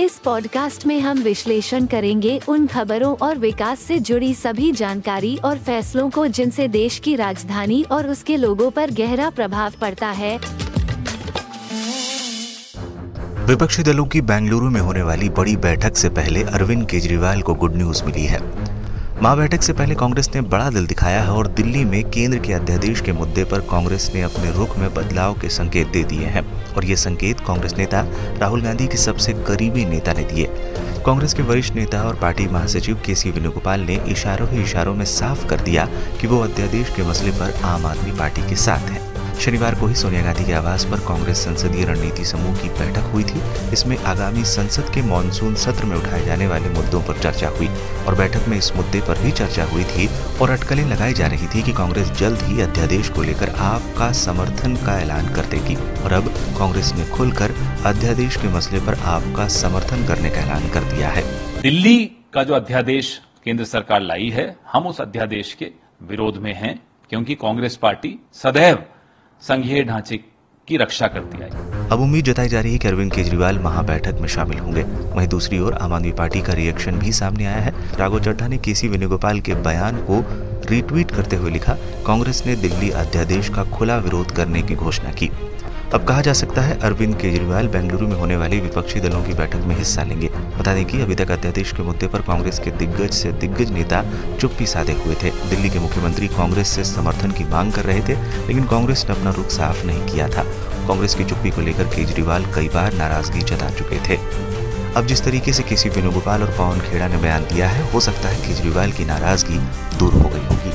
इस पॉडकास्ट में हम विश्लेषण करेंगे उन खबरों और विकास से जुड़ी सभी जानकारी और फैसलों को जिनसे देश की राजधानी और उसके लोगों पर गहरा प्रभाव पड़ता है। विपक्षी दलों की बेंगलुरु में होने वाली बड़ी बैठक से पहले अरविंद केजरीवाल को गुड न्यूज़ मिली है। महाबैठक से पहले कांग्रेस ने बड़ा दिल दिखाया है और दिल्ली में केंद्र के अध्यादेश के मुद्दे पर कांग्रेस ने अपने रुख में बदलाव के संकेत दे दिए हैं और ये संकेत कांग्रेस नेता राहुल गांधी के सबसे करीबी नेता ने दिए। कांग्रेस के वरिष्ठ नेता और पार्टी महासचिव के सी वेणुगोपाल ने इशारों ही इशारों में साफ़ कर दिया कि वो अध्यादेश के मसले पर आम आदमी पार्टी के साथ हैं। शनिवार को ही सोनिया गांधी के आवास पर कांग्रेस संसदीय रणनीति समूह की बैठक हुई थी इसमें आगामी संसद के मानसून सत्र में उठाए जाने वाले मुद्दों पर चर्चा हुई और बैठक में इस मुद्दे पर भी चर्चा हुई थी और अटकलें लगाई जा रही थी कि कांग्रेस जल्द ही अध्यादेश को लेकर आपका समर्थन का ऐलान कर देगी और अब कांग्रेस ने खुलकर अध्यादेश के मसले पर आपका समर्थन करने का ऐलान कर दिया है। दिल्ली का जो अध्यादेश केंद्र सरकार लाई है, हम उस अध्यादेश के विरोध में हैं, क्योंकि कांग्रेस पार्टी सदैव संघीय ढांचे की रक्षा करती आई। अब उम्मीद जताई जा रही है कि अरविंद केजरीवाल महाबैठक में शामिल होंगे। वहीं दूसरी ओर आम आदमी पार्टी का रिएक्शन भी सामने आया है। राघव चड्ढा ने केसी वेणुगोपाल के बयान को रीट्वीट करते हुए लिखा, कांग्रेस ने दिल्ली अध्यादेश का खुला विरोध करने की घोषणा की। अब कहा जा सकता है, अरविंद केजरीवाल बेंगलुरु में होने वाली विपक्षी दलों की बैठक में हिस्सा लेंगे। बता दें कि अभी तक अध्यादेश के मुद्दे पर कांग्रेस के दिग्गज से दिग्गज नेता चुप्पी साधे हुए थे। दिल्ली के मुख्यमंत्री कांग्रेस से समर्थन की मांग कर रहे थे, लेकिन कांग्रेस ने अपना रुख साफ़ नहीं किया था। कांग्रेस की चुप्पी को लेकर केजरीवाल कई बार नाराज़गी जता चुके थे। अब जिस तरीके से किसी वेणुगोपाल और पवन खेड़ा ने बयान दिया है हो सकता है केजरीवाल की नाराज़गी दूर हो गई होगी।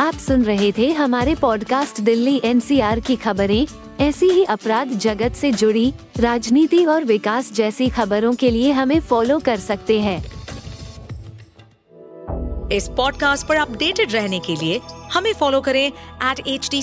आप सुन रहे थे हमारे पॉडकास्ट दिल्ली एनसीआर की खबरें। ऐसी ही अपराध जगत से जुड़ी राजनीति और विकास जैसी खबरों के लिए हमें फॉलो कर सकते हैं। इस पॉडकास्ट पर अपडेटेड रहने के लिए हमें फॉलो करें एट एच डी